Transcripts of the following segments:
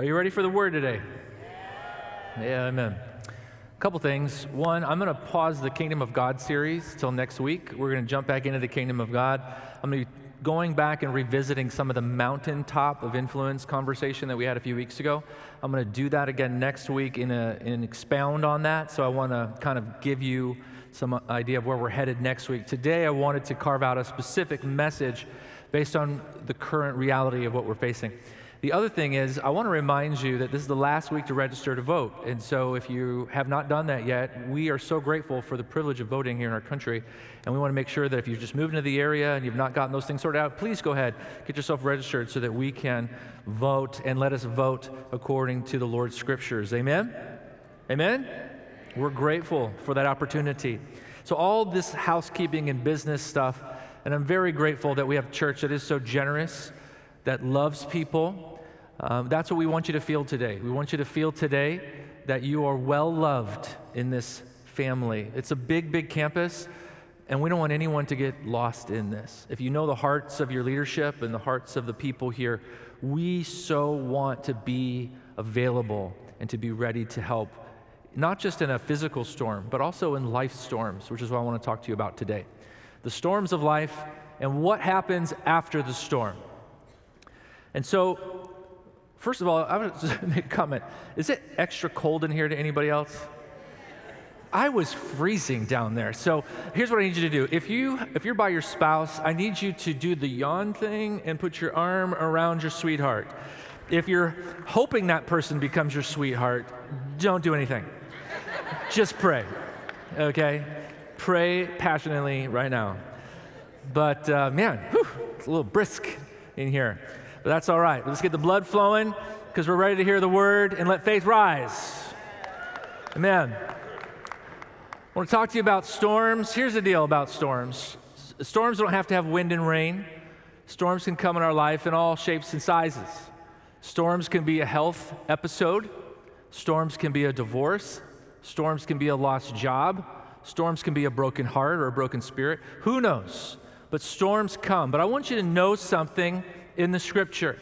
Are you ready for the word today? Yeah, amen. A couple things. One, I'm going to pause the Kingdom of God series till next week. We're going to jump back into the Kingdom of God. I'm going to be going back and revisiting some of the mountaintop of influence conversation that we had a few weeks ago. I'm going to do that again next week in, a, in expound on that. So I want to kind of give you some idea of where we're headed next week. Today, I wanted to carve out a specific message based on the current reality of what we're facing. The other thing is, I want to remind you that this is the last week to register to vote. And so, if you have not done that yet, we are so grateful for the privilege of voting here in our country. And we want to make sure that if you've just moved into the area and you've not gotten those things sorted out, please go ahead, get yourself registered so that we can vote and let us vote according to the Lord's scriptures. Amen? Amen? We're grateful for that opportunity. So, all this housekeeping and business stuff, and I'm very grateful that we have a church that is so generous, that loves people um, that's what we want you to feel today. We want you to feel today that you are well loved in this family. It's a big, big campus, and we don't want anyone to get lost in this. If you know the hearts of your leadership and the hearts of the people here, we so want to be available and to be ready to help, not just in a physical storm, but also in life storms, which is what I want to talk to you about today. The storms of life and what happens after the storm. And so, First of all, I want to make a comment. Is it extra cold in here to anybody else? I was freezing down there. So here's what I need you to do. If you if you're by your spouse, I need you to do the yawn thing and put your arm around your sweetheart. If you're hoping that person becomes your sweetheart, don't do anything. Just pray. Okay? Pray passionately right now. But uh, man, whew, it's a little brisk in here. But that's all right. Let's get the blood flowing because we're ready to hear the word and let faith rise. Amen. I want to talk to you about storms. Here's the deal about storms storms don't have to have wind and rain, storms can come in our life in all shapes and sizes. Storms can be a health episode, storms can be a divorce, storms can be a lost job, storms can be a broken heart or a broken spirit. Who knows? But storms come. But I want you to know something in the scripture.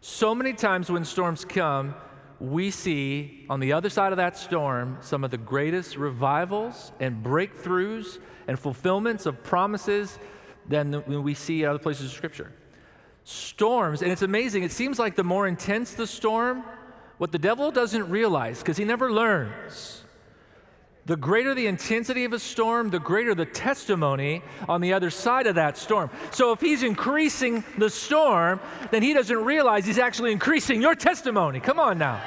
So many times when storms come, we see on the other side of that storm some of the greatest revivals and breakthroughs and fulfillments of promises than we see in other places of Scripture. Storms, and it's amazing, it seems like the more intense the storm, what the devil doesn't realize, because he never learns the greater the intensity of a storm, the greater the testimony on the other side of that storm. So if he's increasing the storm, then he doesn't realize he's actually increasing your testimony. Come on now.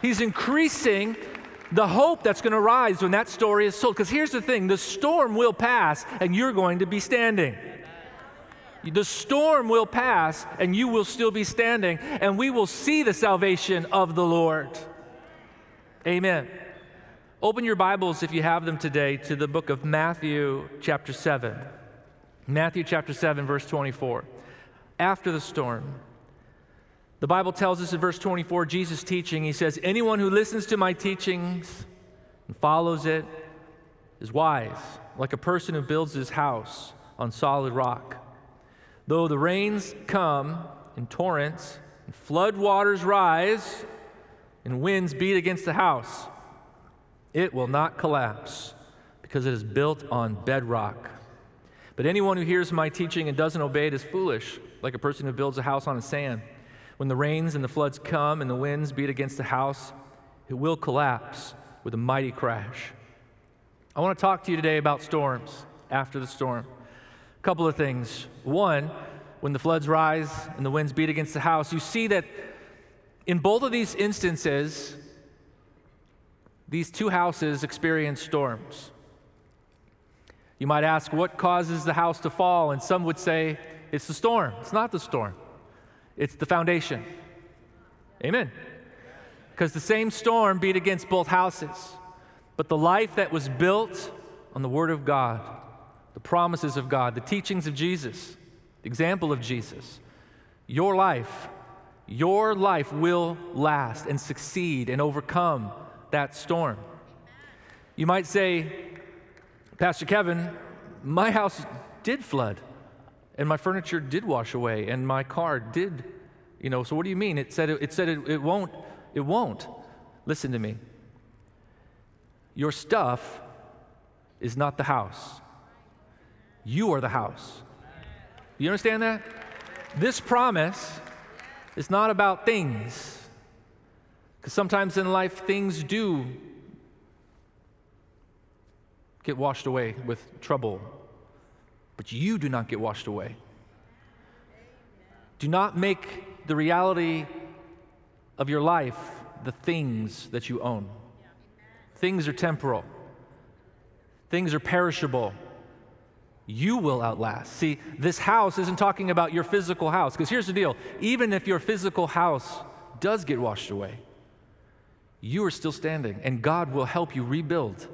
He's increasing the hope that's going to rise when that story is told. Because here's the thing the storm will pass and you're going to be standing. The storm will pass and you will still be standing, and we will see the salvation of the Lord. Amen. Open your Bibles, if you have them today, to the book of Matthew, chapter 7. Matthew, chapter 7, verse 24. After the storm, the Bible tells us in verse 24, Jesus teaching, he says, Anyone who listens to my teachings and follows it is wise, like a person who builds his house on solid rock. Though the rains come in torrents, and flood waters rise, and winds beat against the house, it will not collapse because it is built on bedrock. But anyone who hears my teaching and doesn't obey it is foolish, like a person who builds a house on the sand. When the rains and the floods come and the winds beat against the house, it will collapse with a mighty crash. I want to talk to you today about storms after the storm. A couple of things. One, when the floods rise and the winds beat against the house, you see that in both of these instances, these two houses experience storms. You might ask, what causes the house to fall? And some would say, it's the storm. It's not the storm, it's the foundation. Amen. Because the same storm beat against both houses. But the life that was built on the Word of God, the promises of God, the teachings of Jesus, the example of Jesus, your life, your life will last and succeed and overcome that storm. You might say, Pastor Kevin, my house did flood, and my furniture did wash away, and my car did You know, so what do you mean? It said it, it said it, it won't. It won't. Listen to me. Your stuff is not the house. You are the house. You understand that? This promise is not about things. Because sometimes in life, things do get washed away with trouble, but you do not get washed away. Do not make the reality of your life the things that you own. Things are temporal, things are perishable. You will outlast. See, this house isn't talking about your physical house, because here's the deal even if your physical house does get washed away, you are still standing, and God will help you rebuild.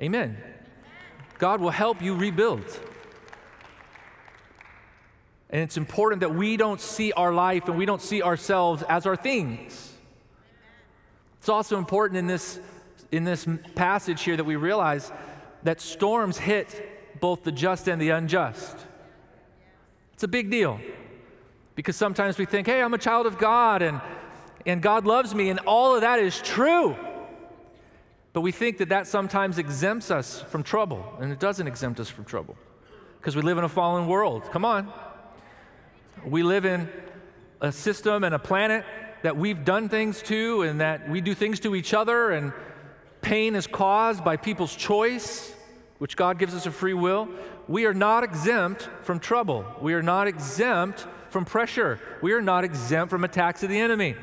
Amen. God will help you rebuild. And it's important that we don't see our life and we don't see ourselves as our things. It's also important in this, in this passage here that we realize that storms hit both the just and the unjust. It's a big deal because sometimes we think, hey, I'm a child of God and, and God loves me, and all of that is true. But we think that that sometimes exempts us from trouble, and it doesn't exempt us from trouble because we live in a fallen world. Come on. We live in a system and a planet that we've done things to and that we do things to each other, and pain is caused by people's choice, which God gives us a free will. We are not exempt from trouble. We are not exempt from pressure. We are not exempt from attacks of the enemy.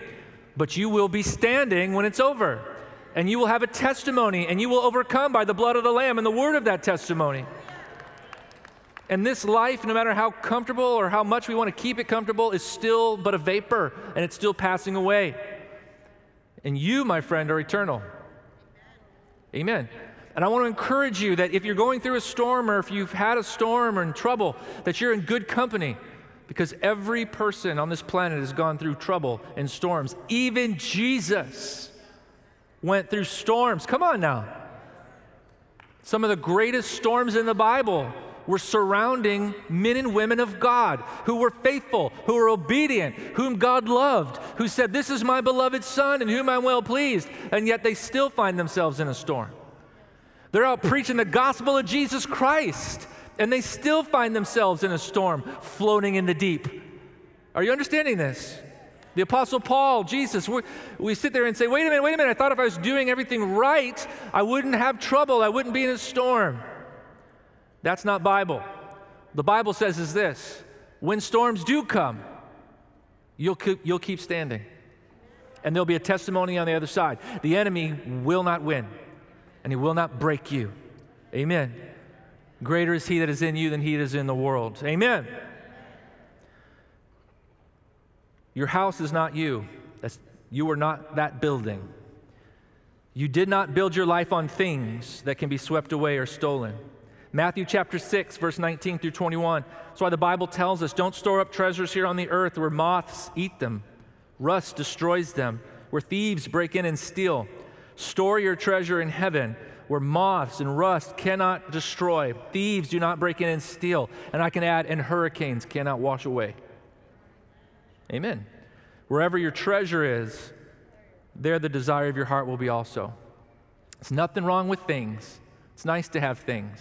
But you will be standing when it's over, and you will have a testimony, and you will overcome by the blood of the Lamb and the word of that testimony. And this life, no matter how comfortable or how much we want to keep it comfortable, is still but a vapor and it's still passing away. And you, my friend, are eternal. Amen. And I want to encourage you that if you're going through a storm or if you've had a storm or in trouble, that you're in good company because every person on this planet has gone through trouble and storms. Even Jesus went through storms. Come on now. Some of the greatest storms in the Bible were surrounding men and women of God who were faithful, who were obedient, whom God loved, who said, This is my beloved Son in whom I'm well pleased, and yet they still find themselves in a storm. They're out preaching the gospel of Jesus Christ, and they still find themselves in a storm floating in the deep. Are you understanding this? The Apostle Paul, Jesus, we sit there and say, wait a minute, wait a minute. I thought if I was doing everything right, I wouldn't have trouble. I wouldn't be in a storm. That's not Bible. The Bible says is this when storms do come, you'll keep, you'll keep standing. And there'll be a testimony on the other side. The enemy will not win, and he will not break you. Amen. Greater is he that is in you than he that is in the world. Amen. Your house is not you. That's, you are not that building. You did not build your life on things that can be swept away or stolen. Matthew chapter 6, verse 19 through 21. That's why the Bible tells us don't store up treasures here on the earth where moths eat them, rust destroys them, where thieves break in and steal. Store your treasure in heaven where moths and rust cannot destroy, thieves do not break in and steal. And I can add, and hurricanes cannot wash away. Amen. Wherever your treasure is, there the desire of your heart will be also. It's nothing wrong with things. It's nice to have things.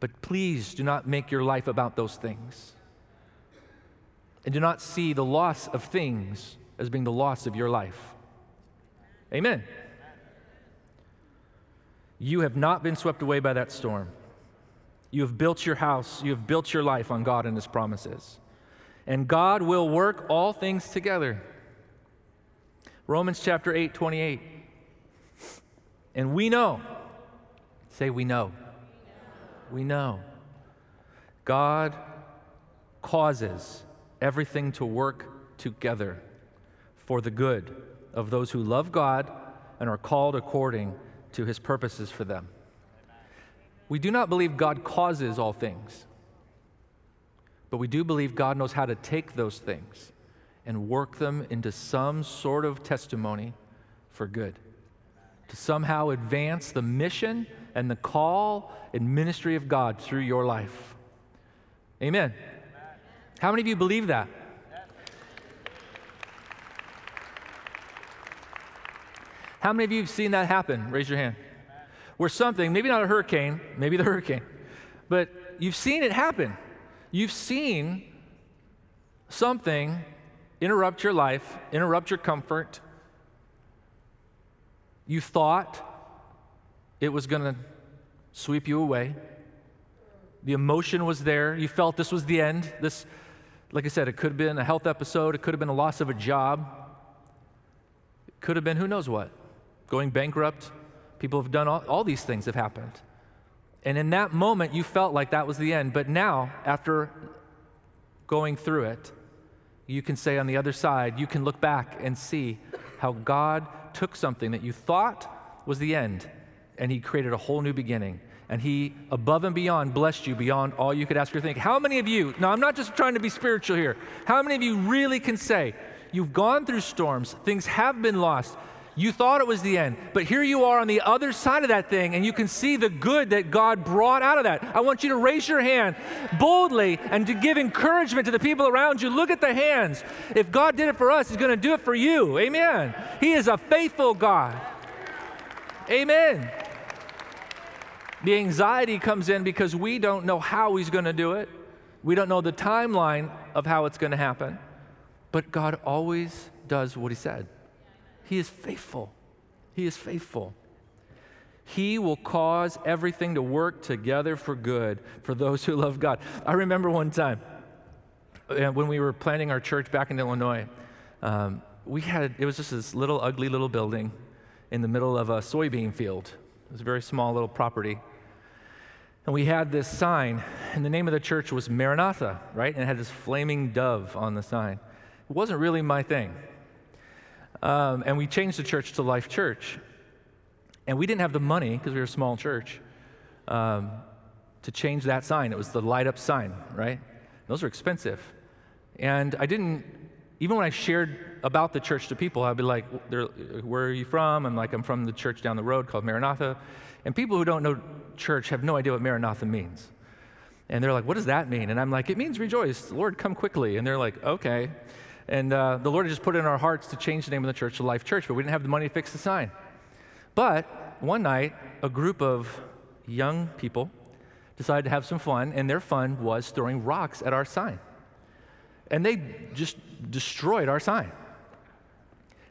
But please do not make your life about those things. And do not see the loss of things as being the loss of your life. Amen. You have not been swept away by that storm. You have built your house, you have built your life on God and His promises. And God will work all things together. Romans chapter 8, 28. And we know, say, we know we know. God causes everything to work together for the good of those who love God and are called according to his purposes for them. We do not believe God causes all things, but we do believe God knows how to take those things and work them into some sort of testimony for good, to somehow advance the mission and the call and ministry of God through your life. Amen. How many of you believe that? How many of you have seen that happen? Raise your hand. Where something, maybe not a hurricane, maybe the hurricane, but you've seen it happen. You've seen something interrupt your life, interrupt your comfort. You thought it was going to sweep you away. The emotion was there. You felt this was the end. This, like I said, it could have been a health episode, it could have been a loss of a job, it could have been who knows what, going bankrupt. People have done all, all these things have happened. And in that moment, you felt like that was the end. But now, after going through it, you can say on the other side, you can look back and see how God took something that you thought was the end and He created a whole new beginning. And He, above and beyond, blessed you beyond all you could ask or think. How many of you, now I'm not just trying to be spiritual here, how many of you really can say, you've gone through storms, things have been lost, you thought it was the end, but here you are on the other side of that thing, and you can see the good that God brought out of that. I want you to raise your hand boldly and to give encouragement to the people around you. Look at the hands. If God did it for us, He's going to do it for you. Amen. He is a faithful God. Amen. The anxiety comes in because we don't know how He's going to do it, we don't know the timeline of how it's going to happen, but God always does what He said. He is faithful. He is faithful. He will cause everything to work together for good for those who love God. I remember one time uh, when we were planning our church back in Illinois, um, we had, it was just this little ugly little building in the middle of a soybean field. It was a very small little property. And we had this sign, and the name of the church was Maranatha, right? And it had this flaming dove on the sign. It wasn't really my thing. Um, and we changed the church to Life Church. And we didn't have the money, because we were a small church, um, to change that sign. It was the light up sign, right? Those are expensive. And I didn't, even when I shared about the church to people, I'd be like, Where are you from? I'm like, I'm from the church down the road called Maranatha. And people who don't know church have no idea what Maranatha means. And they're like, What does that mean? And I'm like, It means rejoice. Lord, come quickly. And they're like, Okay. And uh, the Lord just put it in our hearts to change the name of the church to Life Church, but we didn't have the money to fix the sign. But one night, a group of young people decided to have some fun, and their fun was throwing rocks at our sign. And they just destroyed our sign.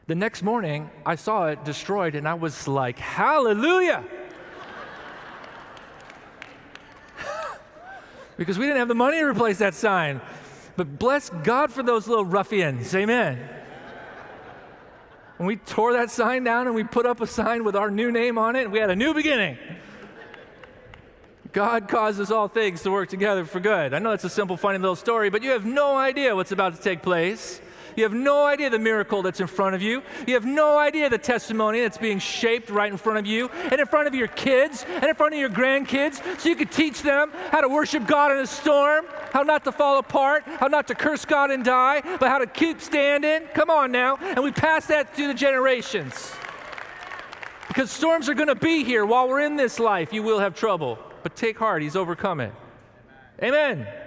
The next morning, I saw it destroyed, and I was like, Hallelujah! because we didn't have the money to replace that sign. But bless God for those little ruffians. Amen. And we tore that sign down and we put up a sign with our new name on it, and we had a new beginning. God causes all things to work together for good. I know it's a simple, funny little story, but you have no idea what's about to take place. You have no idea the miracle that's in front of you. You have no idea the testimony that's being shaped right in front of you and in front of your kids and in front of your grandkids so you can teach them how to worship God in a storm, how not to fall apart, how not to curse God and die, but how to keep standing. Come on now. And we pass that through the generations. Because storms are going to be here while we're in this life. You will have trouble. But take heart, He's overcome it. Amen. Amen.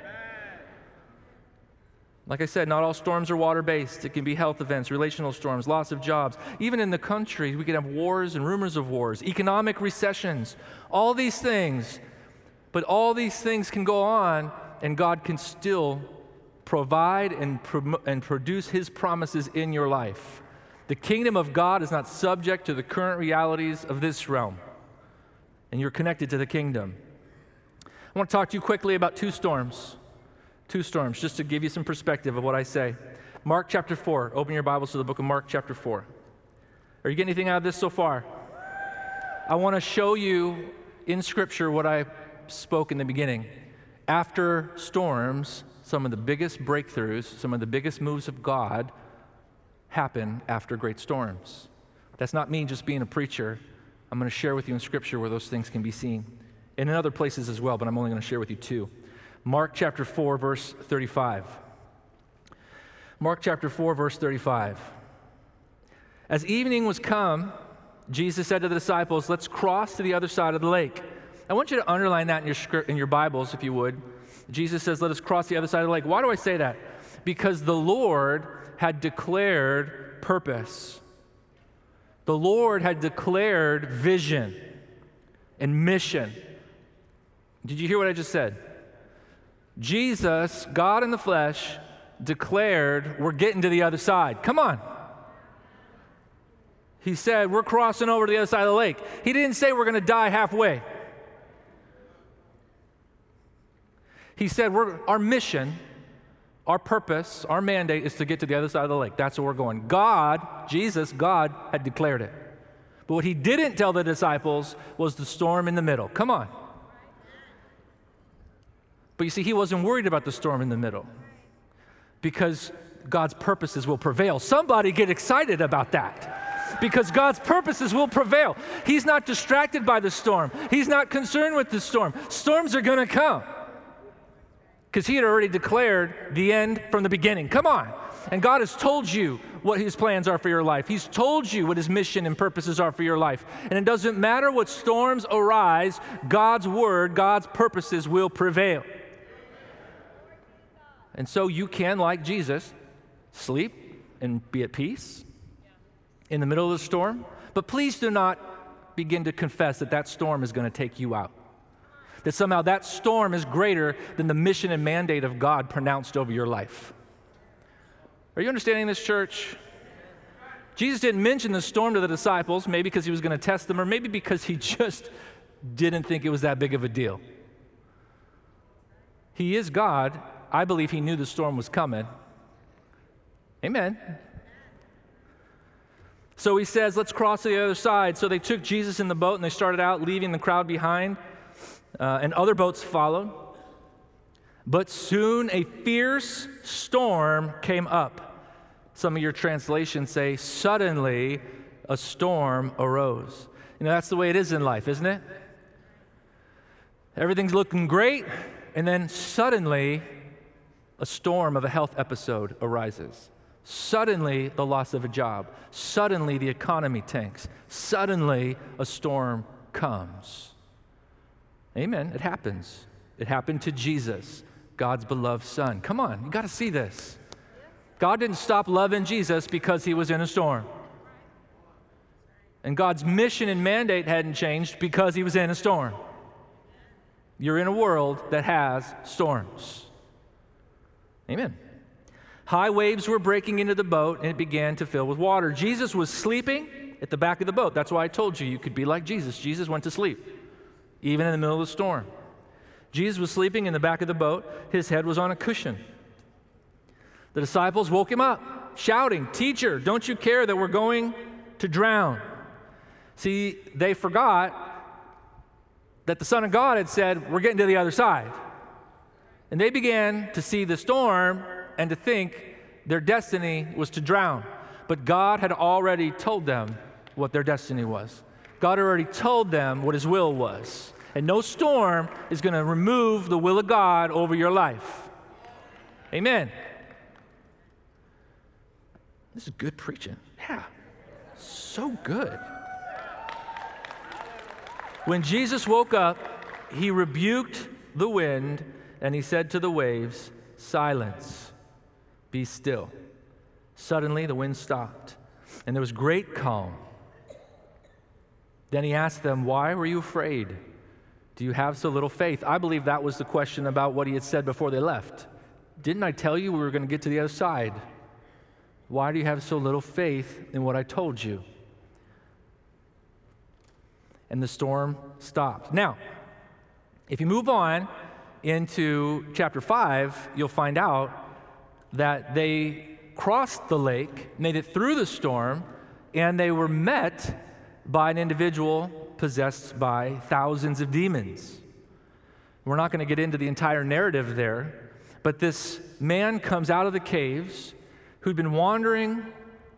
Like I said, not all storms are water based. It can be health events, relational storms, loss of jobs. Even in the country, we can have wars and rumors of wars, economic recessions, all these things. But all these things can go on, and God can still provide and, pro- and produce His promises in your life. The kingdom of God is not subject to the current realities of this realm, and you're connected to the kingdom. I want to talk to you quickly about two storms two storms, just to give you some perspective of what I say. Mark chapter 4. Open your Bibles to the book of Mark chapter 4. Are you getting anything out of this so far? I want to show you in Scripture what I spoke in the beginning. After storms, some of the biggest breakthroughs, some of the biggest moves of God happen after great storms. That's not me just being a preacher. I'm going to share with you in Scripture where those things can be seen, and in other places as well, but I'm only going to share with you two. Mark chapter 4, verse 35. Mark chapter 4, verse 35. As evening was come, Jesus said to the disciples, Let's cross to the other side of the lake. I want you to underline that in your, script, in your Bibles, if you would. Jesus says, Let us cross the other side of the lake. Why do I say that? Because the Lord had declared purpose. The Lord had declared vision and mission. Did you hear what I just said? Jesus, God in the flesh, declared, We're getting to the other side. Come on. He said, We're crossing over to the other side of the lake. He didn't say we're going to die halfway. He said, Our mission, our purpose, our mandate is to get to the other side of the lake. That's where we're going. God, Jesus, God had declared it. But what he didn't tell the disciples was the storm in the middle. Come on. But you see, he wasn't worried about the storm in the middle because God's purposes will prevail. Somebody get excited about that because God's purposes will prevail. He's not distracted by the storm, He's not concerned with the storm. Storms are going to come because He had already declared the end from the beginning. Come on. And God has told you what His plans are for your life. He's told you what His mission and purposes are for your life. And it doesn't matter what storms arise, God's word, God's purposes will prevail. And so you can, like Jesus, sleep and be at peace in the middle of the storm. But please do not begin to confess that that storm is going to take you out. That somehow that storm is greater than the mission and mandate of God pronounced over your life. Are you understanding this, church? Jesus didn't mention the storm to the disciples, maybe because he was going to test them, or maybe because he just didn't think it was that big of a deal. He is God, I believe he knew the storm was coming. Amen. So he says, Let's cross to the other side. So they took Jesus in the boat and they started out, leaving the crowd behind, uh, and other boats followed. But soon a fierce storm came up. Some of your translations say, Suddenly a storm arose. You know, that's the way it is in life, isn't it? Everything's looking great, and then suddenly a storm of a health episode arises. Suddenly, the loss of a job. Suddenly, the economy tanks. Suddenly, a storm comes. Amen. It happens. It happened to Jesus, God's beloved Son. Come on, you got to see this. God didn't stop loving Jesus because he was in a storm. And God's mission and mandate hadn't changed because he was in a storm. You're in a world that has storms. Amen. High waves were breaking into the boat and it began to fill with water. Jesus was sleeping at the back of the boat. That's why I told you you could be like Jesus. Jesus went to sleep, even in the middle of the storm. Jesus was sleeping in the back of the boat, his head was on a cushion. The disciples woke him up, shouting, Teacher, don't you care that we're going to drown? See, they forgot that the Son of God had said, We're getting to the other side. And they began to see the storm and to think their destiny was to drown. But God had already told them what their destiny was. God already told them what His will was. And no storm is going to remove the will of God over your life. Amen. This is good preaching. Yeah. So good. When Jesus woke up, he rebuked the wind and he said to the waves, Silence, be still. Suddenly the wind stopped, and there was great calm. Then he asked them, Why were you afraid? Do you have so little faith? I believe that was the question about what he had said before they left. Didn't I tell you we were going to get to the other side? Why do you have so little faith in what I told you? And the storm stopped. Now, if you move on into chapter 5, you'll find out that they crossed the lake, made it through the storm, and they were met by an individual possessed by thousands of demons. We're not going to get into the entire narrative there, but this man comes out of the caves who'd been wandering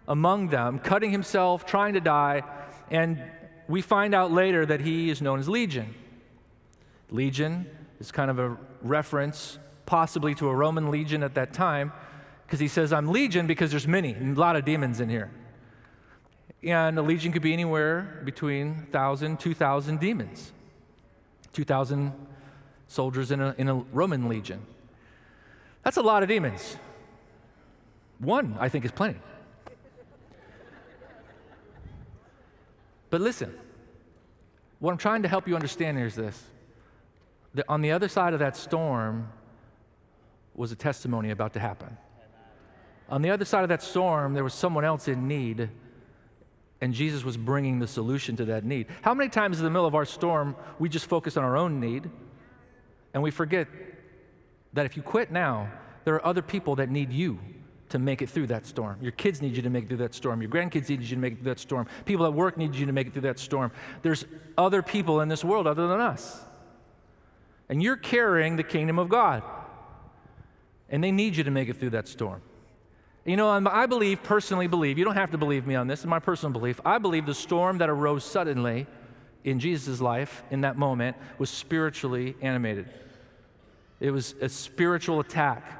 among them, cutting himself, trying to die, and we find out later that he is known as Legion. Legion is kind of a reference, possibly to a Roman legion at that time, because he says, I'm legion because there's many, a lot of demons in here. And a legion could be anywhere between 1,000, 2,000 demons, 2,000 soldiers in a, in a Roman legion. That's a lot of demons. One, I think, is plenty. But listen, what I'm trying to help you understand here is this on the other side of that storm was a testimony about to happen. On the other side of that storm, there was someone else in need, and Jesus was bringing the solution to that need. How many times in the middle of our storm, we just focus on our own need, and we forget that if you quit now, there are other people that need you to make it through that storm. Your kids need you to make it through that storm. Your grandkids need you to make it through that storm. People at work need you to make it through that storm. There's other people in this world other than us. And you're carrying the kingdom of God. And they need you to make it through that storm. You know, I believe, personally believe, you don't have to believe me on this, it's my personal belief. I believe the storm that arose suddenly in Jesus' life in that moment was spiritually animated. It was a spiritual attack.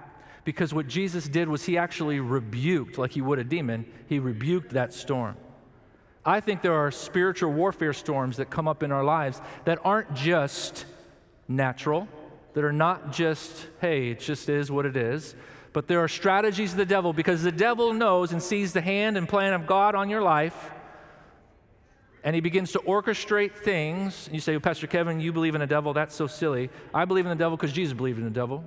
Because what Jesus did was he actually rebuked, like he would a demon, he rebuked that storm. I think there are spiritual warfare storms that come up in our lives that aren't just natural, that are not just, hey, it just is what it is, but there are strategies of the devil because the devil knows and sees the hand and plan of God on your life. And he begins to orchestrate things. You say, well, Pastor Kevin, you believe in a devil? That's so silly. I believe in the devil because Jesus believed in the devil.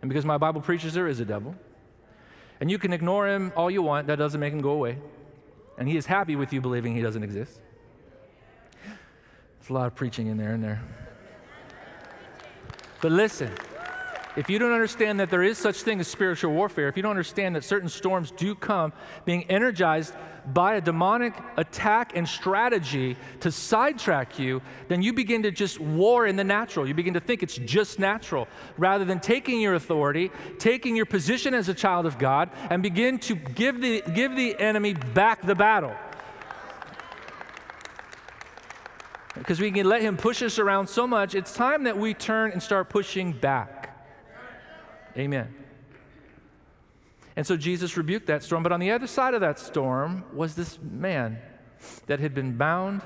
And because my Bible preaches there is a devil. And you can ignore him all you want, that doesn't make him go away. And he is happy with you believing he doesn't exist. There's a lot of preaching in there, in there. But listen, if you don't understand that there is such thing as spiritual warfare, if you don't understand that certain storms do come being energized by a demonic attack and strategy to sidetrack you, then you begin to just war in the natural. You begin to think it's just natural rather than taking your authority, taking your position as a child of God, and begin to give the, give the enemy back the battle. Because we can let him push us around so much, it's time that we turn and start pushing back. Amen. And so Jesus rebuked that storm. But on the other side of that storm was this man that had been bound,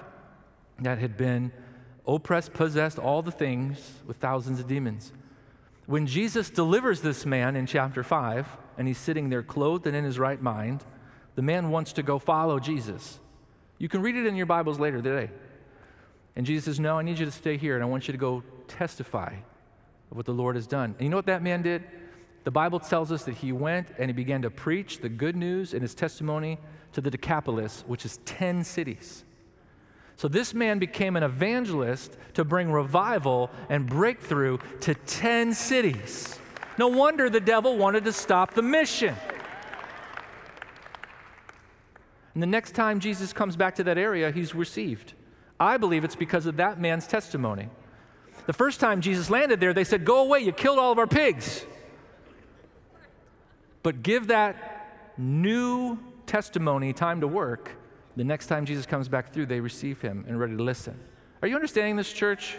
that had been oppressed, possessed, all the things with thousands of demons. When Jesus delivers this man in chapter 5, and he's sitting there clothed and in his right mind, the man wants to go follow Jesus. You can read it in your Bibles later today. And Jesus says, No, I need you to stay here, and I want you to go testify of what the Lord has done. And you know what that man did? The Bible tells us that he went and he began to preach the good news and his testimony to the Decapolis, which is 10 cities. So this man became an evangelist to bring revival and breakthrough to 10 cities. No wonder the devil wanted to stop the mission. And the next time Jesus comes back to that area, he's received. I believe it's because of that man's testimony. The first time Jesus landed there, they said, Go away, you killed all of our pigs. But give that new testimony time to work. The next time Jesus comes back through, they receive him and ready to listen. Are you understanding this, church?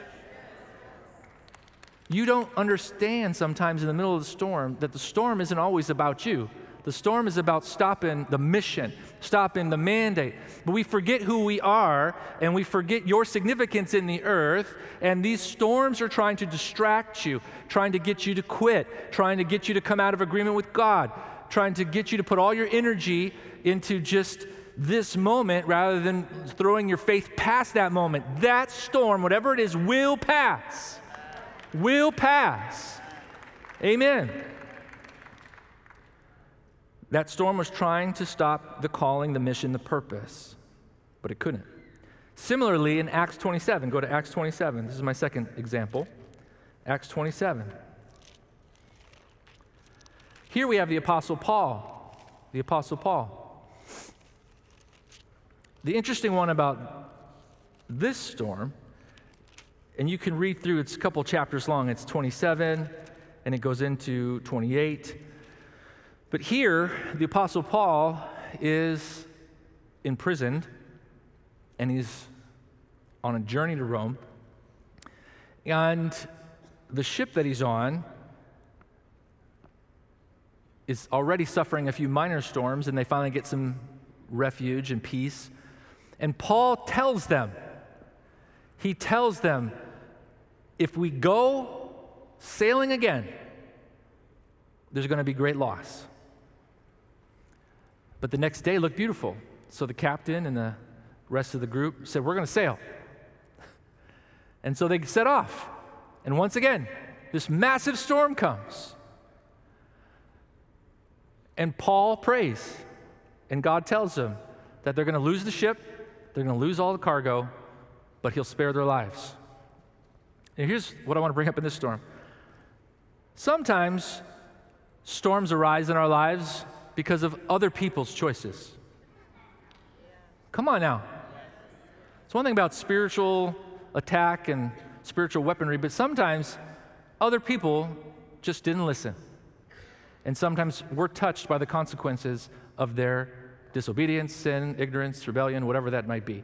You don't understand sometimes in the middle of the storm that the storm isn't always about you. The storm is about stopping the mission, stopping the mandate. But we forget who we are and we forget your significance in the earth. And these storms are trying to distract you, trying to get you to quit, trying to get you to come out of agreement with God, trying to get you to put all your energy into just this moment rather than throwing your faith past that moment. That storm, whatever it is, will pass. Will pass. Amen. That storm was trying to stop the calling, the mission, the purpose, but it couldn't. Similarly, in Acts 27, go to Acts 27. This is my second example. Acts 27. Here we have the Apostle Paul. The Apostle Paul. The interesting one about this storm, and you can read through, it's a couple chapters long, it's 27, and it goes into 28. But here, the Apostle Paul is imprisoned and he's on a journey to Rome. And the ship that he's on is already suffering a few minor storms, and they finally get some refuge and peace. And Paul tells them, he tells them, if we go sailing again, there's going to be great loss. But the next day looked beautiful. So the captain and the, rest of the group said, We're going to sail. And so they set off. And once again, this massive storm comes. And Paul prays, and God tells them that they're going to lose the ship, they're going to lose all the cargo, but he'll spare their lives. And here's what I want to bring up in this storm. Sometimes storms arise in our lives because of other people's choices. Come on now. It's one thing about spiritual attack and spiritual weaponry, but sometimes other people just didn't listen. And sometimes we're touched by the consequences of their disobedience, sin, ignorance, rebellion, whatever that might be.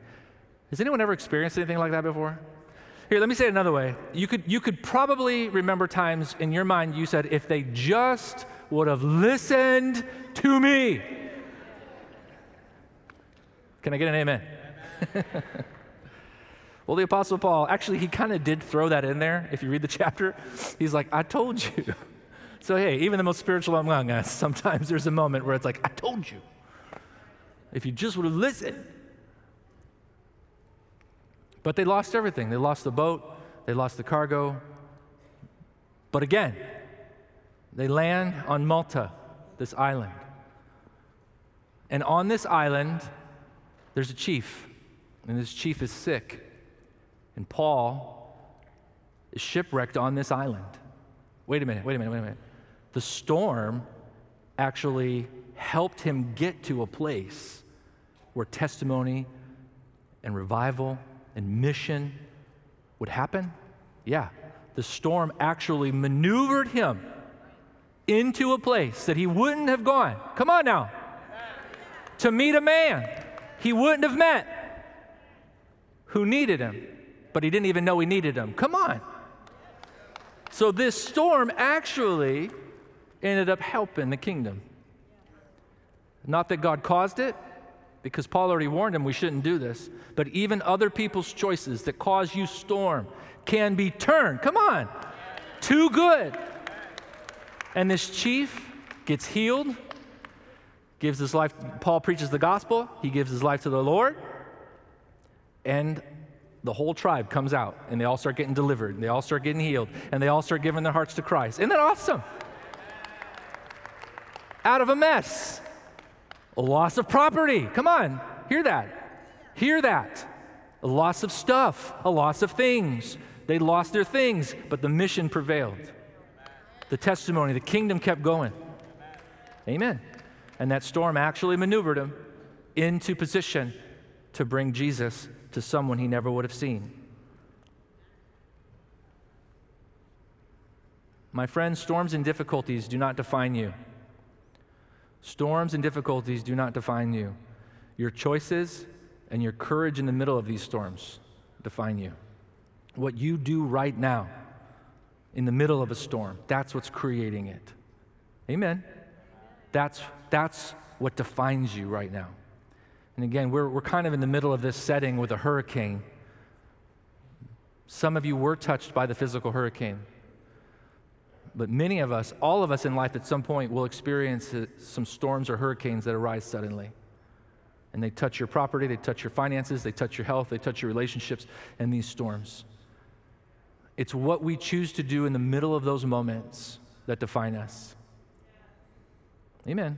Has anyone ever experienced anything like that before? Here, let me say it another way. You could, you could probably remember times in your mind you said, if they just would have listened to me. Can I get an amen? well, the Apostle Paul, actually, he kind of did throw that in there. If you read the chapter, he's like, I told you. So, hey, even the most spiritual among us, sometimes there's a moment where it's like, I told you. If you just would have listened. But they lost everything. They lost the boat, they lost the cargo. But again, they land on Malta, this island. And on this island, there's a chief, and this chief is sick. And Paul is shipwrecked on this island. Wait a minute, wait a minute, wait a minute the storm actually helped him get to a place where testimony and revival and mission would happen? Yeah. The storm actually maneuvered him into a place that he wouldn't have gone. Come on now. To meet a man he wouldn't have met who needed him, but he didn't even know he needed him. Come on. So this storm actually ended up helping the kingdom. Not that God caused it, because Paul already warned him we shouldn't do this, but even other people's choices that cause you storm can be turned. Come on, too good. And this chief gets healed, gives his life, Paul preaches the gospel, he gives his life to the Lord, and the whole tribe comes out and they all start getting delivered, and they all start getting healed, and they all start giving their hearts to Christ. Isn't that awesome? out of a mess. A loss of property. Come on, hear that. Hear that. A loss of stuff, a loss of things. They lost their things, but the mission prevailed. The testimony, the kingdom kept going. Amen. And that storm actually maneuvered him into position to bring Jesus to someone he never would have seen. My friends, storms and difficulties do not define you. Storms and difficulties do not define you. Your choices and your courage in the middle of these storms define you. What you do right now in the middle of a storm, that's what's creating it. Amen. That's, that's what defines you right now. And again, we're, we're kind of in the middle of this setting with a hurricane. Some of you were touched by the physical hurricane. But many of us, all of us in life at some point, will experience some storms or hurricanes that arise suddenly. And they touch your property, they touch your finances, they touch your health, they touch your relationships, and these storms. It's what we choose to do in the middle of those moments that define us. Amen.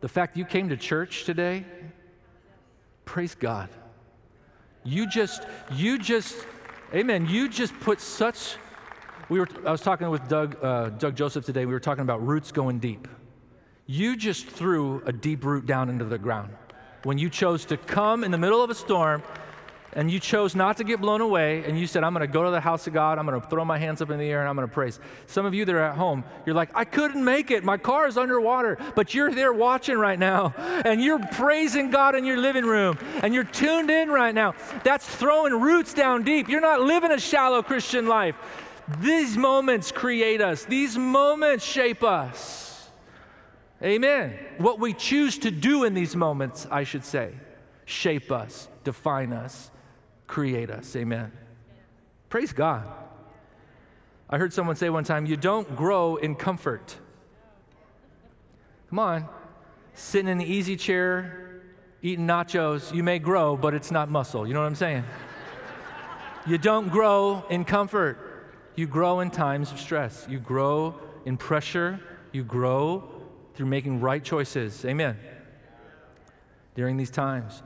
The fact you came to church today, praise God. You just, you just, amen, you just put such we were, I was talking with Doug, uh, Doug Joseph today. We were talking about roots going deep. You just threw a deep root down into the ground when you chose to come in the middle of a storm and you chose not to get blown away and you said i'm going to go to the house of god i'm going to throw my hands up in the air and i'm going to praise. Some of you that are at home you're like i couldn't make it. My car is underwater. But you're there watching right now and you're praising god in your living room and you're tuned in right now. That's throwing roots down deep. You're not living a shallow christian life. These moments create us, these moments shape us. Amen. What we choose to do in these moments, I should say, shape us, define us, create us. Amen. Praise God. I heard someone say one time, you don't grow in comfort. Come on. Sitting in the easy chair, eating nachos, you may grow, but it's not muscle. You know what I'm saying? you don't grow in comfort. You grow in times of stress. You grow in pressure. You grow through making right choices. Amen. During these times.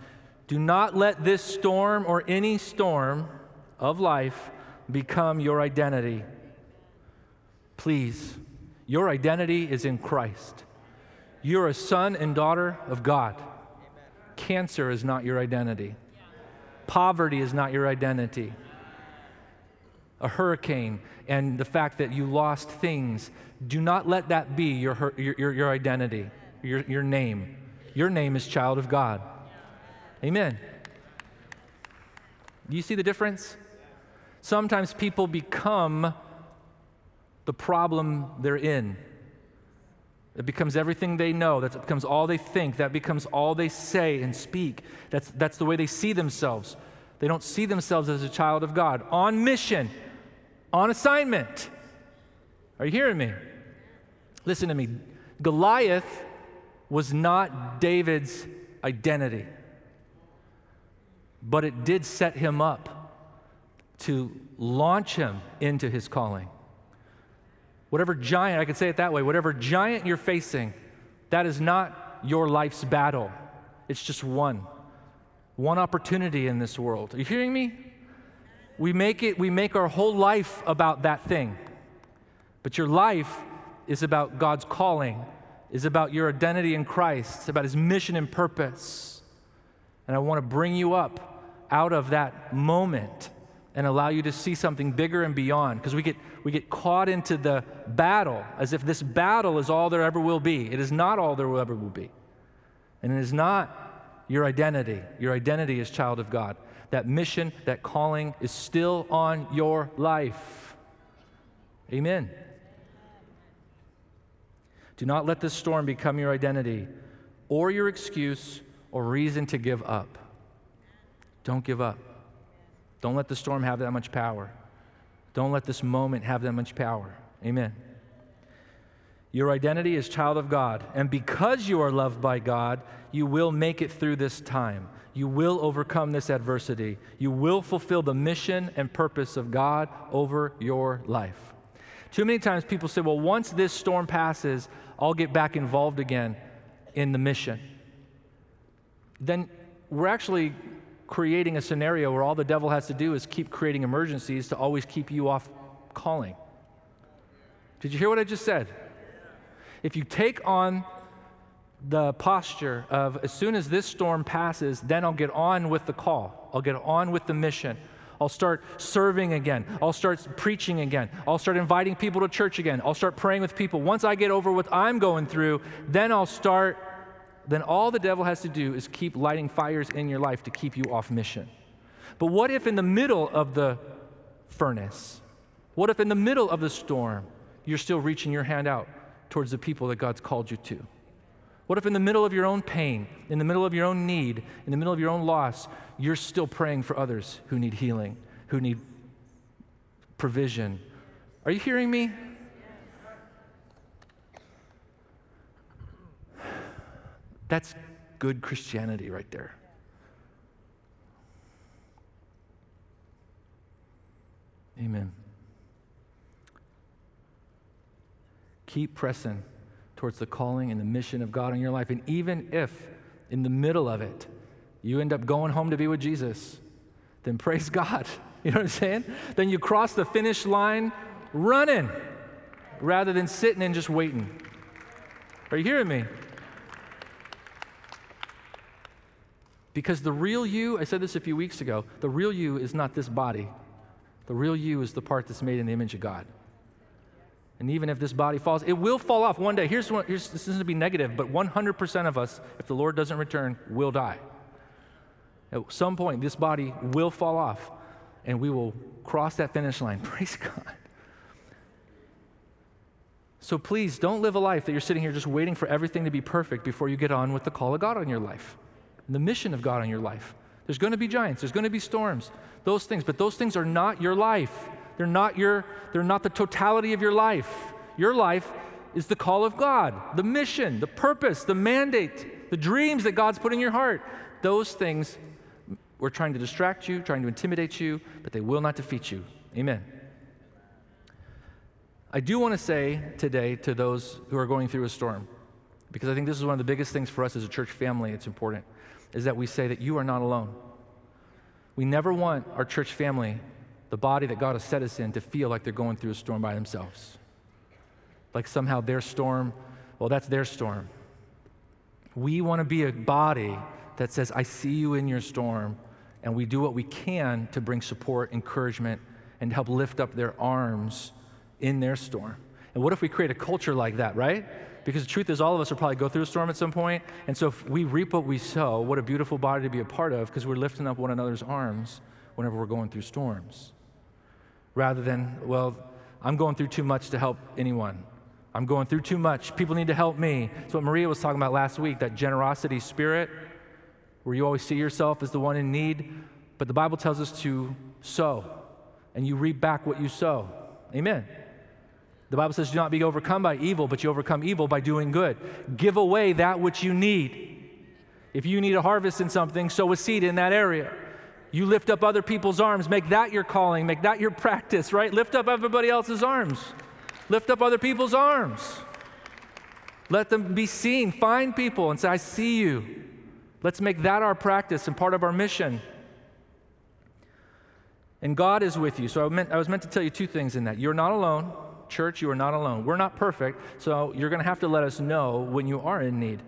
Do not let this storm or any storm of life become your identity. Please, your identity is in Christ. You're a son and daughter of God. Cancer is not your identity. Poverty is not your identity. A hurricane and the fact that you lost things, do not let that be your, your, your identity, your, your name. Your name is child of God. Amen. Do you see the difference? Sometimes people become the problem they're in. It becomes everything they know. That becomes all they think. That becomes all they say and speak. That's, that's the way they see themselves. They don't see themselves as a child of God, on mission, on assignment. Are you hearing me? Listen to me. Goliath was not David's identity, but it did set him up to launch him into his calling. Whatever giant, I could say it that way, whatever giant you're facing, that is not your life's battle. It's just one. One opportunity in this world. Are you hearing me? We make it, we make our whole life about that thing. But your life is about God's calling, is about your identity in Christ, it's about his mission and purpose. And I want to bring you up out of that moment and allow you to see something bigger and beyond. Because we get we get caught into the battle as if this battle is all there ever will be. It is not all there ever will be. And it is not your identity. Your identity is child of god. That mission that calling is still on your life. Amen. Do not let this storm become your identity or your excuse or reason to give up don't give up don't let the storm have that much power. Don't let this moment have that much power. Amen. Your identity is child of God, and because you are loved by God, you will make it through this time. You will overcome this adversity. You will fulfill the mission and purpose of God over your life. Too many times people say, well, once this storm passes, I'll get back involved again in the mission. Then we're actually creating a scenario where all the devil has to do is keep creating emergencies to always keep you off calling. Did you hear what I just said? If you take on the posture of as soon as this storm passes, then I'll get on with the call, I'll get on with the mission. I'll start serving again. I'll start preaching again. I'll start inviting people to church again. I'll start praying with people. Once I get over what I'm going through, then I'll start then all the devil has to do is keep lighting fires in your life to keep you off mission. But what if in the middle of the furnace, what if in the middle of the storm, you're still reaching your hand out towards the people that God's called you to? What if in the middle of your own pain, in the middle of your own need, in the middle of your own loss, you're still praying for others who need healing, who need provision? Are you hearing me? That's good Christianity right there. Amen. Keep pressing towards the calling and the mission of God in your life. And even if in the middle of it you end up going home to be with Jesus, then praise God. You know what I'm saying? Then you cross the finish line running rather than sitting and just waiting. Are you hearing me? Because the real you, I said this a few weeks ago, the real you is not this body. The real you is the part that's made in the image of God. And even if this body falls, it will fall off one day. Here's, one, here's this isn't to be negative, but 100% of us, if the Lord doesn't return, will die. At some point, this body will fall off, and we will cross that finish line. Praise God. So please don't live a life that you're sitting here just waiting for everything to be perfect before you get on with the call of God on your life the mission of God in your life. There's going to be giants, there's going to be storms, those things, but those things are not your life. They're not your they're not the totality of your life. Your life is the call of God, the mission, the purpose, the mandate the dreams that God's put in your heart. Those things were trying to distract you, trying to intimidate you, but they will not defeat you. Amen. I do want to say today to those who are going through a storm, because I think this is one of the biggest things for us as a church family, it's important, is that we say that you are not alone. We never want our church family, the body that God has set us in, to feel like they're going through a storm by themselves. Like somehow their storm, well, that's their storm. We want to be a body that says, I see you in your storm, and we do what we can to bring support, encouragement, and help lift up their arms in their storm. And what if we create a culture like that, right? Because the truth is, all of us will probably go through a storm at some point. And so if we reap what we sow, what a beautiful body to be a part of because we're lifting up one another's arms whenever we're going through storms. Rather than, well, I'm going through too much to help anyone. I'm going through too much. People need to help me. It's what Maria was talking about last week that generosity spirit, where you always see yourself as the one in need. But the Bible tells us to sow, and you reap back what you sow. Amen. The Bible says, Do not be overcome by evil, but you overcome evil by doing good. Give away that which you need. If you need a harvest in something, sow a seed in that area. You lift up other people's arms. Make that your calling. Make that your practice, right? Lift up everybody else's arms. Lift up other people's arms. Let them be seen. Find people and say, I see you. Let's make that our practice and part of our mission. And God is with you. So I, meant, I was meant to tell you two things in that. You're not alone. Church, you are not alone. We're not perfect, so you're going to have to let us know when you are in need.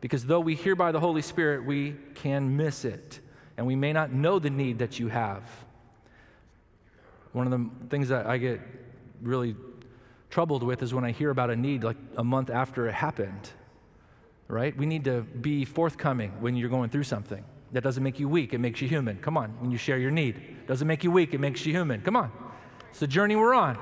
Because though we hear by the Holy Spirit, we can miss it, and we may not know the need that you have. One of the things that I get really troubled with is when I hear about a need like a month after it happened, right? We need to be forthcoming when you're going through something. That doesn't make you weak, it makes you human. Come on, when you share your need. Doesn't make you weak, it makes you human. Come on. It's the journey we're on.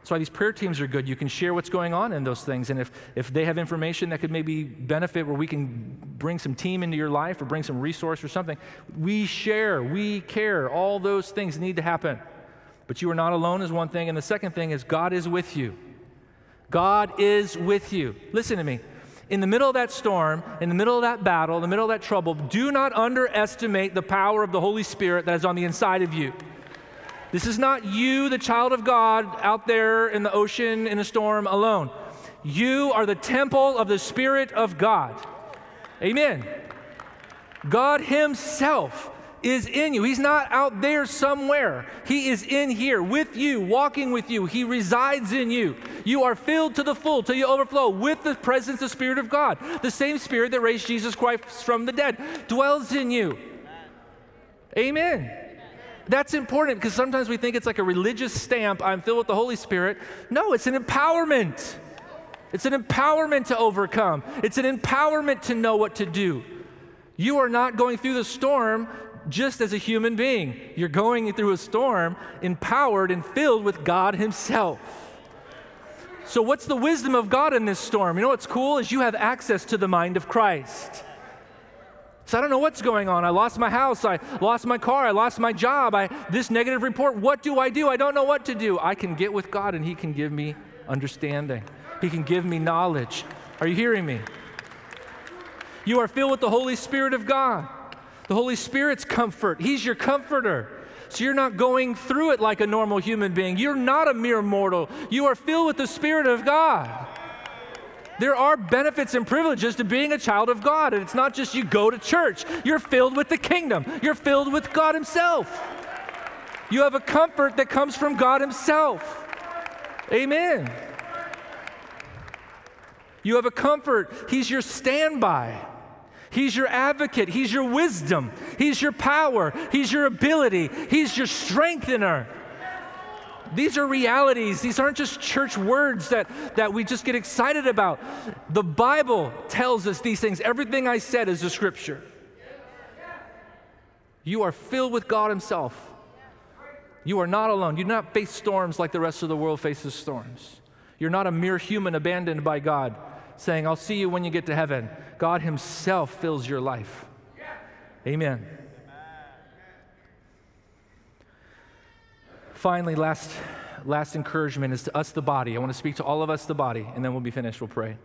That's why these prayer teams are good. You can share what's going on in those things. And if, if they have information that could maybe benefit where we can bring some team into your life or bring some resource or something, we share, we care. All those things need to happen. But you are not alone, is one thing. And the second thing is God is with you. God is with you. Listen to me. In the middle of that storm, in the middle of that battle, in the middle of that trouble, do not underestimate the power of the Holy Spirit that is on the inside of you. This is not you, the child of God, out there in the ocean in a storm alone. You are the temple of the Spirit of God. Amen. God Himself is in you. He's not out there somewhere. He is in here with you, walking with you. He resides in you. You are filled to the full till you overflow with the presence, of the Spirit of God. The same Spirit that raised Jesus Christ from the dead dwells in you. Amen. That's important because sometimes we think it's like a religious stamp I'm filled with the Holy Spirit. No, it's an empowerment. It's an empowerment to overcome, it's an empowerment to know what to do. You are not going through the storm just as a human being, you're going through a storm empowered and filled with God Himself. So, what's the wisdom of God in this storm? You know what's cool is you have access to the mind of Christ. So I don't know what's going on. I lost my house. I lost my car. I lost my job. I, this negative report. What do I do? I don't know what to do. I can get with God and He can give me understanding. He can give me knowledge. Are you hearing me? You are filled with the Holy Spirit of God. The Holy Spirit's comfort. He's your comforter. So you're not going through it like a normal human being. You're not a mere mortal. You are filled with the Spirit of God. There are benefits and privileges to being a child of God. And it's not just you go to church, you're filled with the kingdom, you're filled with God Himself. You have a comfort that comes from God Himself. Amen. You have a comfort. He's your standby. He's your advocate. He's your wisdom. He's your power. He's your ability. He's your strengthener. These are realities. These aren't just church words that, that we just get excited about. The Bible tells us these things. Everything I said is the scripture. You are filled with God Himself. You are not alone. You do not face storms like the rest of the world faces storms. You're not a mere human abandoned by God saying, I'll see you when you get to heaven. God Himself fills your life. Amen. Finally, last, last encouragement is to us, the body. I want to speak to all of us, the body, and then we'll be finished. We'll pray.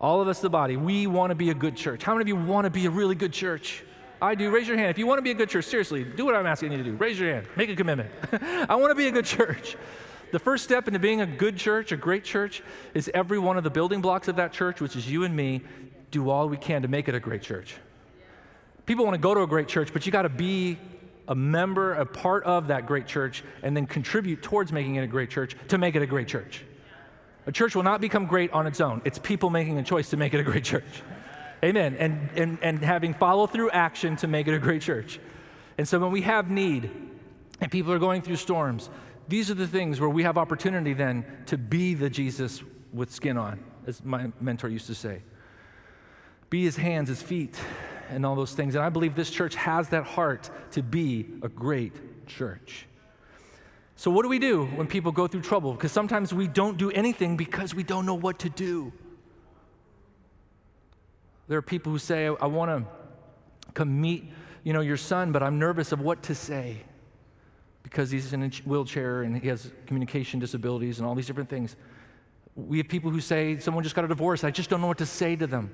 All of us, the body, we want to be a good church. How many of you want to be a really good church? I do. Raise your hand. If you want to be a good church, seriously, do what I'm asking you to do. Raise your hand. Make a commitment. I want to be a good church. The first step into being a good church, a great church, is every one of the building blocks of that church, which is you and me, do all we can to make it a great church. People want to go to a great church, but you got to be a member, a part of that great church, and then contribute towards making it a great church to make it a great church. A church will not become great on its own. It's people making a choice to make it a great church. Amen. And, and, and having follow through action to make it a great church. And so when we have need and people are going through storms, these are the things where we have opportunity then to be the Jesus with skin on, as my mentor used to say. Be his hands, his feet, and all those things. And I believe this church has that heart to be a great church. So, what do we do when people go through trouble? Because sometimes we don't do anything because we don't know what to do. There are people who say, I, want to come meet you know, your son, but I'm nervous of what to say because he's in a wheelchair and he has communication disabilities and all these different things. We have people who say, Someone just got a divorce. I just don't know what to say to them.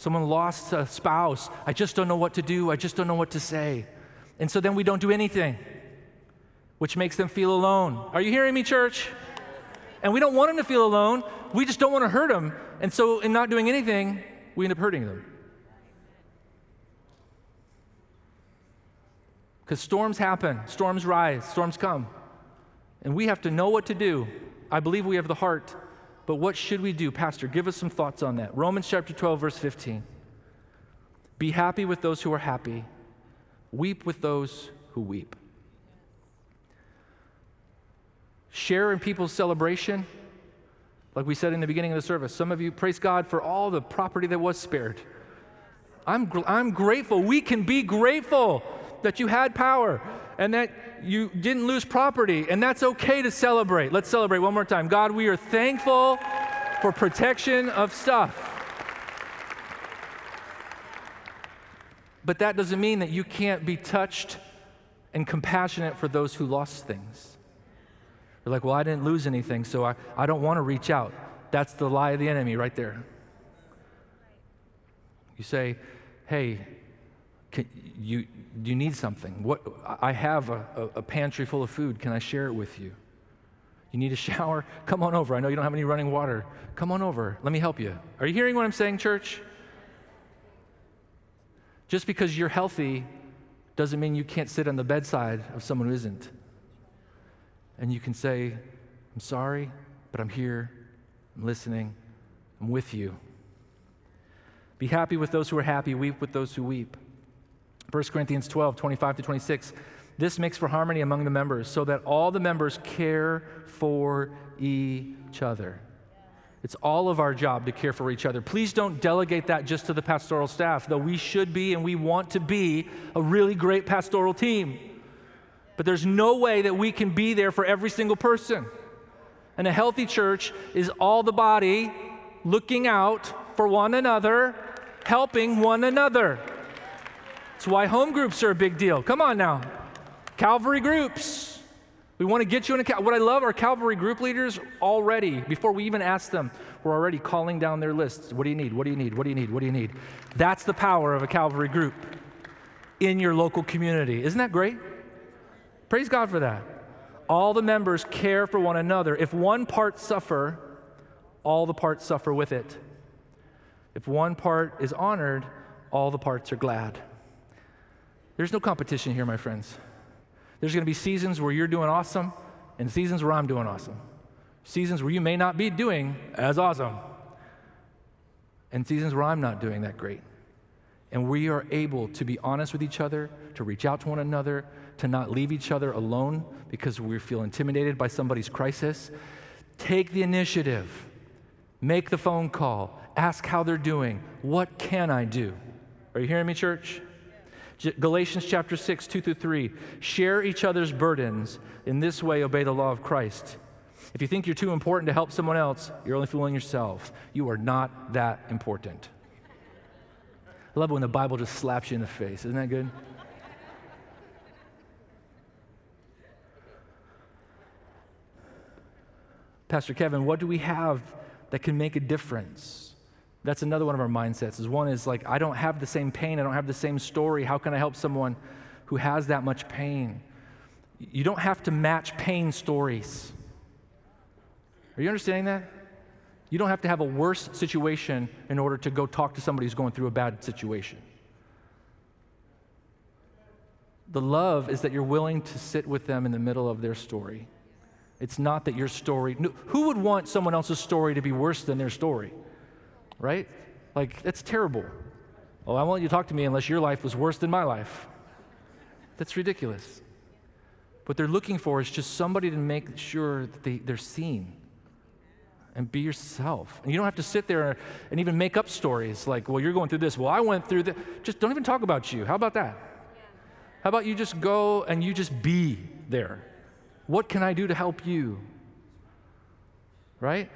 Someone lost a spouse. I just don't know what to do. I just don't know what to say. And so then we don't do anything, which makes them feel alone. Are you hearing me, church? And we don't want them to feel alone. We just don't want to hurt them. And so, in not doing anything, we end up hurting them. Because storms happen, storms rise, storms come. And we have to know what to do. I believe we have the heart but what should we do? Pastor, give us some thoughts on that. Romans chapter 12, verse 15. Be happy with those who are happy, weep with those who weep. Share in people's celebration. Like we said in the beginning of the service, some of you praise God for all the property that was spared. I'm, I'm grateful. We can be grateful that you had power and that you didn't lose property, and that's okay to celebrate. Let's celebrate one more time. God, we are thankful for protection of stuff. But that doesn't mean that you can't be touched and compassionate for those who lost things. You're like, well, I didn't lose anything, so I, I don't want to reach out. That's the lie of the enemy right there. You say, hey, you, do you need something? What, I have a, a pantry full of food. Can I share it with you? You need a shower? Come on over. I know you don't have any running water. Come on over. Let me help you. Are you hearing what I'm saying, church? Just because you're healthy doesn't mean you can't sit on the bedside of someone who isn't. And you can say, I'm sorry, but I'm here. I'm listening. I'm with you. Be happy with those who are happy, weep with those who weep. 1 Corinthians 12, 25 to 26. This makes for harmony among the members so that all the members care for each other. It's all of our job to care for each other. Please don't delegate that just to the pastoral staff, though we should be and we want to be a really great pastoral team. But there's no way that we can be there for every single person. And a healthy church is all the body looking out for one another, helping one another. That's why home groups are a big deal. Come on now. Calvary groups. We want to get you in a. What I love are Calvary group leaders already, before we even ask them, we're already calling down their lists. What do you need? What do you need? What do you need? What do you need? That's the power of a Calvary group in your local community. Isn't that great? Praise God for that. All the members care for one another. If one part suffer, all the parts suffer with it. If one part is honored, all the parts are glad. There's no competition here, my friends. There's going to be seasons where you're doing awesome and seasons where I'm doing awesome. Seasons where you may not be doing as awesome, and seasons where I'm not doing that great. And we are able to be honest with each other, to reach out to one another, to not leave each other alone because we feel intimidated by somebody's crisis. Take the initiative, make the phone call, ask how they're doing. What can I do? Are you hearing me, church? Galatians chapter 6, 2 through 3. Share each other's burdens. In this way, obey the law of Christ. If you think you're too important to help someone else, you're only fooling yourself. You are not that important. I love it when the Bible just slaps you in the face. Isn't that good? Pastor Kevin, what do we have that can make a difference? That's another one of our mindsets. Is one is like, I don't have the same pain, I don't have the same story. How can I help someone who has that much pain? You don't have to match pain stories. Are you understanding that? You don't have to have a worse situation in order to go talk to somebody who's going through a bad situation. The love is that you're willing to sit with them in the middle of their story. It's not that your story, who would want someone else's story to be worse than their story? Right? Like, that's terrible. Oh, I won't you talk to me unless your life was worse than my life. That's ridiculous. What they're looking for is just somebody to make sure that they, they're seen and be yourself. And you don't have to sit there and even make up stories like, well, you're going through this. Well, I went through that. Just don't even talk about you. How about that? How about you just go and you just be there? What can I do to help you? Right?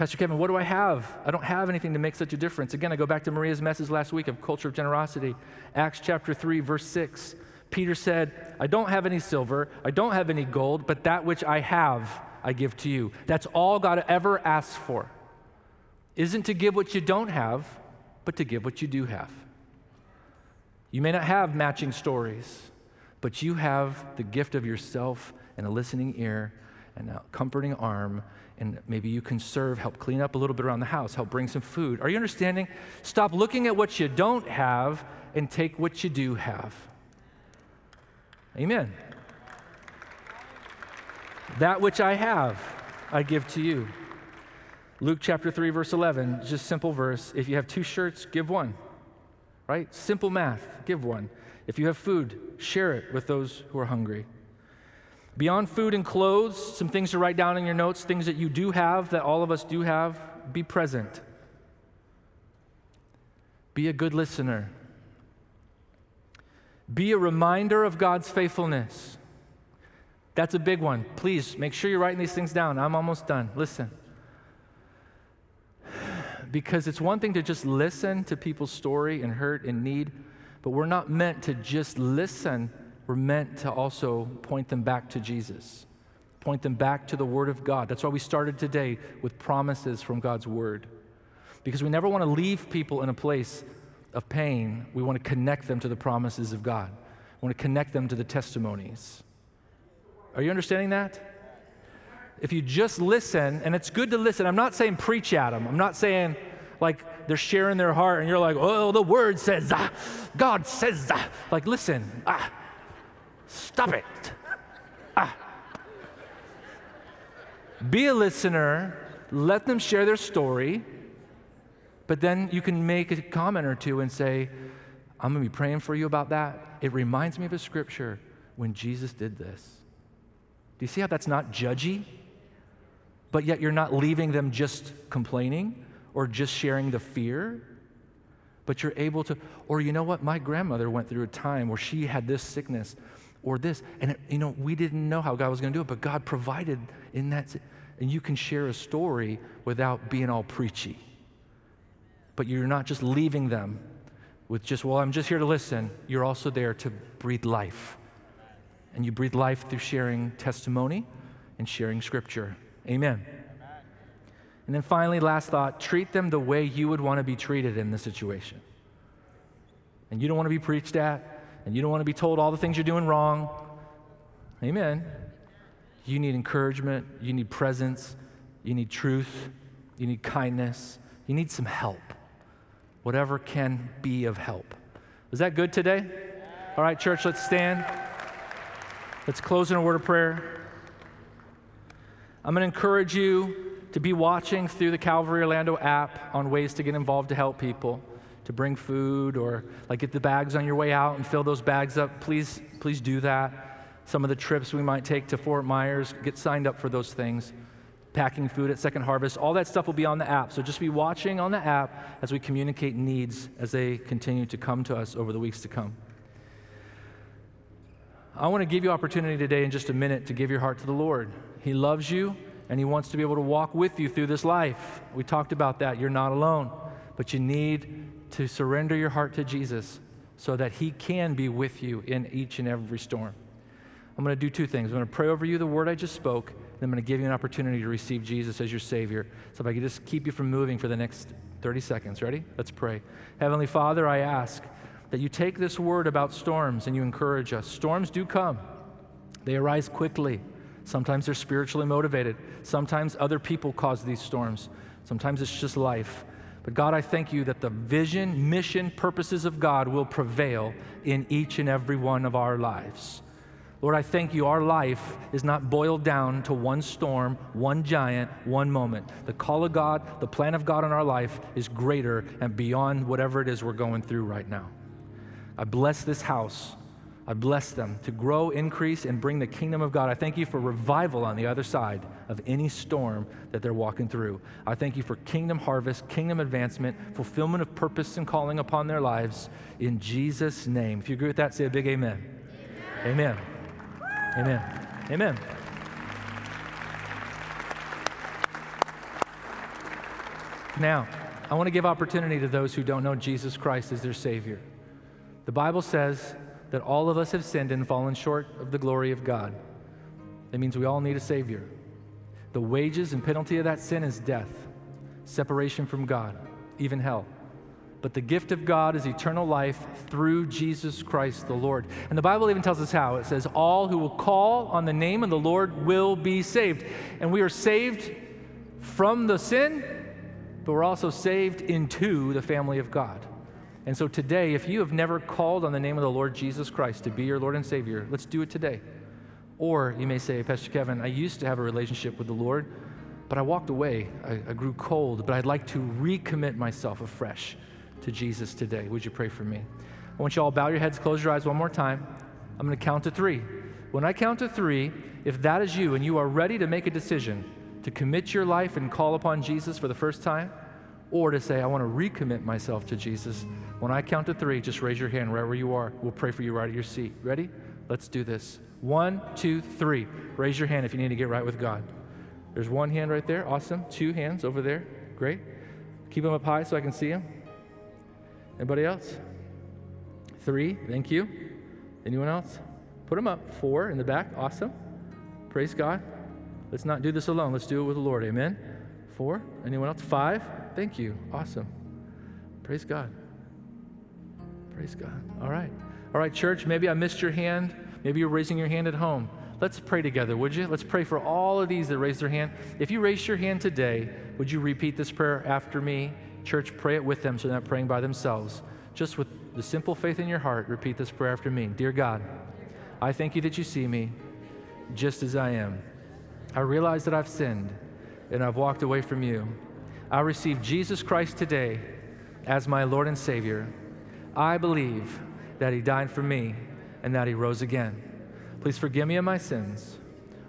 Pastor Kevin, what do I have? I don't have anything to make such a difference. Again, I go back to Maria's message last week of culture of generosity. Acts chapter 3, verse 6. Peter said, I don't have any silver, I don't have any gold, but that which I have, I give to you. That's all God ever asks for. Isn't to give what you don't have, but to give what you do have. You may not have matching stories, but you have the gift of yourself and a listening ear and a comforting arm, and maybe you can serve, help clean up a little bit around the house, help bring some food. Are you understanding? Stop looking at what you don't have and take what you do have. Amen. That which I have, I give to you. Luke chapter 3, verse 11, just simple verse. If you have two shirts, give one. Right? Simple math, give one. If you have food, share it with those who are hungry. Beyond food and clothes, some things to write down in your notes, things that you do have, that all of us do have, be present. Be a good listener. Be a reminder of God's faithfulness. That's a big one. Please make sure you're writing these things down. I'm almost done. Listen. Because it's one thing to just listen to people's story and hurt and need, but we're not meant to just listen. We're meant to also point them back to Jesus, point them back to the Word of God. That's why we started today with promises from God's Word. Because we never want to leave people in a place of pain, we want to connect them to the promises of God. We want to connect them to the testimonies. Are you understanding that? If you just listen, and it's good to listen, I'm not saying preach at them. I'm not saying like they're sharing their heart and you're like, oh, the word says, ah, God says, ah. like, listen, ah, stop it. Ah. Be a listener, let them share their story, but then you can make a comment or two and say, I'm going to be praying for you about that. It reminds me of a scripture when Jesus did this. Do you see how that's not judgy? But yet you're not leaving them just complaining or just sharing the fear, but you're able to, or you know what? My grandmother went through a time where she had this sickness or this, and it, you know, we didn't know how God was going to do it, but God provided in that. And you can share a story without being all preachy. But you're not just leaving them with just, well, I'm just here to listen. You're also there to breathe life. And you breathe life through sharing testimony and sharing scripture. Amen. And then finally, last thought treat them the way you would want to be treated in this situation. And you don't want to be preached at, and you don't want to be told all the things you're doing wrong. Amen. You need encouragement, you need presence, you need truth, you need kindness, you need some help. Whatever can be of help. Is that good today? All right, church, let's stand. Let's close in a word of prayer. I'm going to encourage you to be watching through the Calvary Orlando app on ways to get involved to help people, to bring food or like get the bags on your way out and fill those bags up. Please, please do that. Some of the trips we might take to Fort Myers, get signed up for those things. Packing food at Second Harvest, all that stuff will be on the app. So just be watching on the app as we communicate needs as they continue to come to us over the weeks to come. I want to give you opportunity today in just a minute to give your heart to the Lord. He loves you and He wants to be able to walk with you through this life. We talked about that. You're not alone, but you need to surrender your heart to Jesus so that He can be with you in each and every storm. I'm going to do two things. I'm going to pray over you the word I just spoke, and I'm going to give you an opportunity to receive Jesus as your Savior. So if I could just keep you from moving for the next 30 seconds. Ready? Let's pray. Heavenly Father, I ask that you take this word about storms and you encourage us. Storms do come, they arise quickly. Sometimes they're spiritually motivated. Sometimes other people cause these storms. Sometimes it's just life. But God, I thank you that the vision, mission, purposes of God will prevail in each and every one of our lives. Lord, I thank you. Our life is not boiled down to one storm, one giant, one moment. The call of God, the plan of God in our life is greater and beyond whatever it is we're going through right now. I bless this house. I bless them to grow, increase, and bring the kingdom of God. I thank you for revival on the other side of any storm that they're walking through. I thank you for kingdom harvest, kingdom advancement, fulfillment of purpose and calling upon their lives. In Jesus' name. If you agree with that, say a big amen. Amen. Amen. Amen. Now, I want to give opportunity to those who don't know Jesus Christ as their Savior. The Bible says that all of us have sinned and fallen short of the glory of God. That means we all need a Savior. The wages and penalty of that sin is death, separation from God, even hell. But the gift of God is eternal life through Jesus Christ the Lord. And the Bible even tells us how. It says, All who will call on the name of the Lord will be saved. And we are saved from the sin, but we're also saved into the family of God. And so today, if you have never called on the name of the Lord Jesus Christ to be your Lord and Savior, let's do it today. Or you may say, Pastor Kevin, I used to have a relationship with the Lord, but I walked away. I, I grew cold, but I'd like to recommit myself afresh to Jesus today. Would you pray for me? I want you all to bow your heads, close your eyes one more time. I'm going to count to three. When I count to three, if that is you and you are ready to make a decision to commit your life and call upon Jesus for the first time, or to say, I want to recommit myself to Jesus, when I count to three, just raise your hand wherever you are. We'll pray for you right at your seat. Ready? Let's do this. One, two, three. Raise your hand if you need to get right with God. There's one hand right there. Awesome. Two hands over there. Great. Keep them up high so I can see them. Anybody else? Three, thank you. Anyone else? Put them up. Four in the back, awesome. Praise God. Let's not do this alone. Let's do it with the Lord. Amen. Four. Anyone else? Five. Thank you. Awesome. Praise God. Praise God. All right. All right, church. Maybe I missed your hand. Maybe you're raising your hand at home. Let's pray together, would you? Let's pray for all of these that raised their hand. If you raised your hand today, would you repeat this prayer after me? Church, pray it with them so they're not praying by themselves. Just with the simple faith in your heart, repeat this prayer after me. Dear God, I thank you that you see me just as I am. I realize that I've sinned and I've walked away from you. I receive Jesus Christ today as my Lord and Savior. I believe that He died for me and that He rose again. Please forgive me of my sins.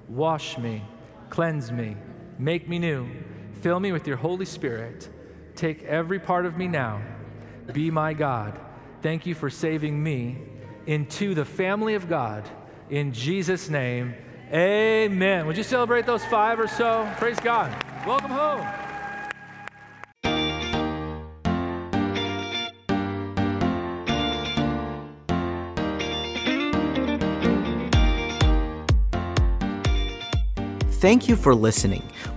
Wash me, cleanse me, make me new. Fill me with your Holy Spirit Take every part of me now. Be my God. Thank you for saving me into the family of God. In Jesus' name, amen. Would you celebrate those five or so? Praise God. Welcome home. Thank you for listening.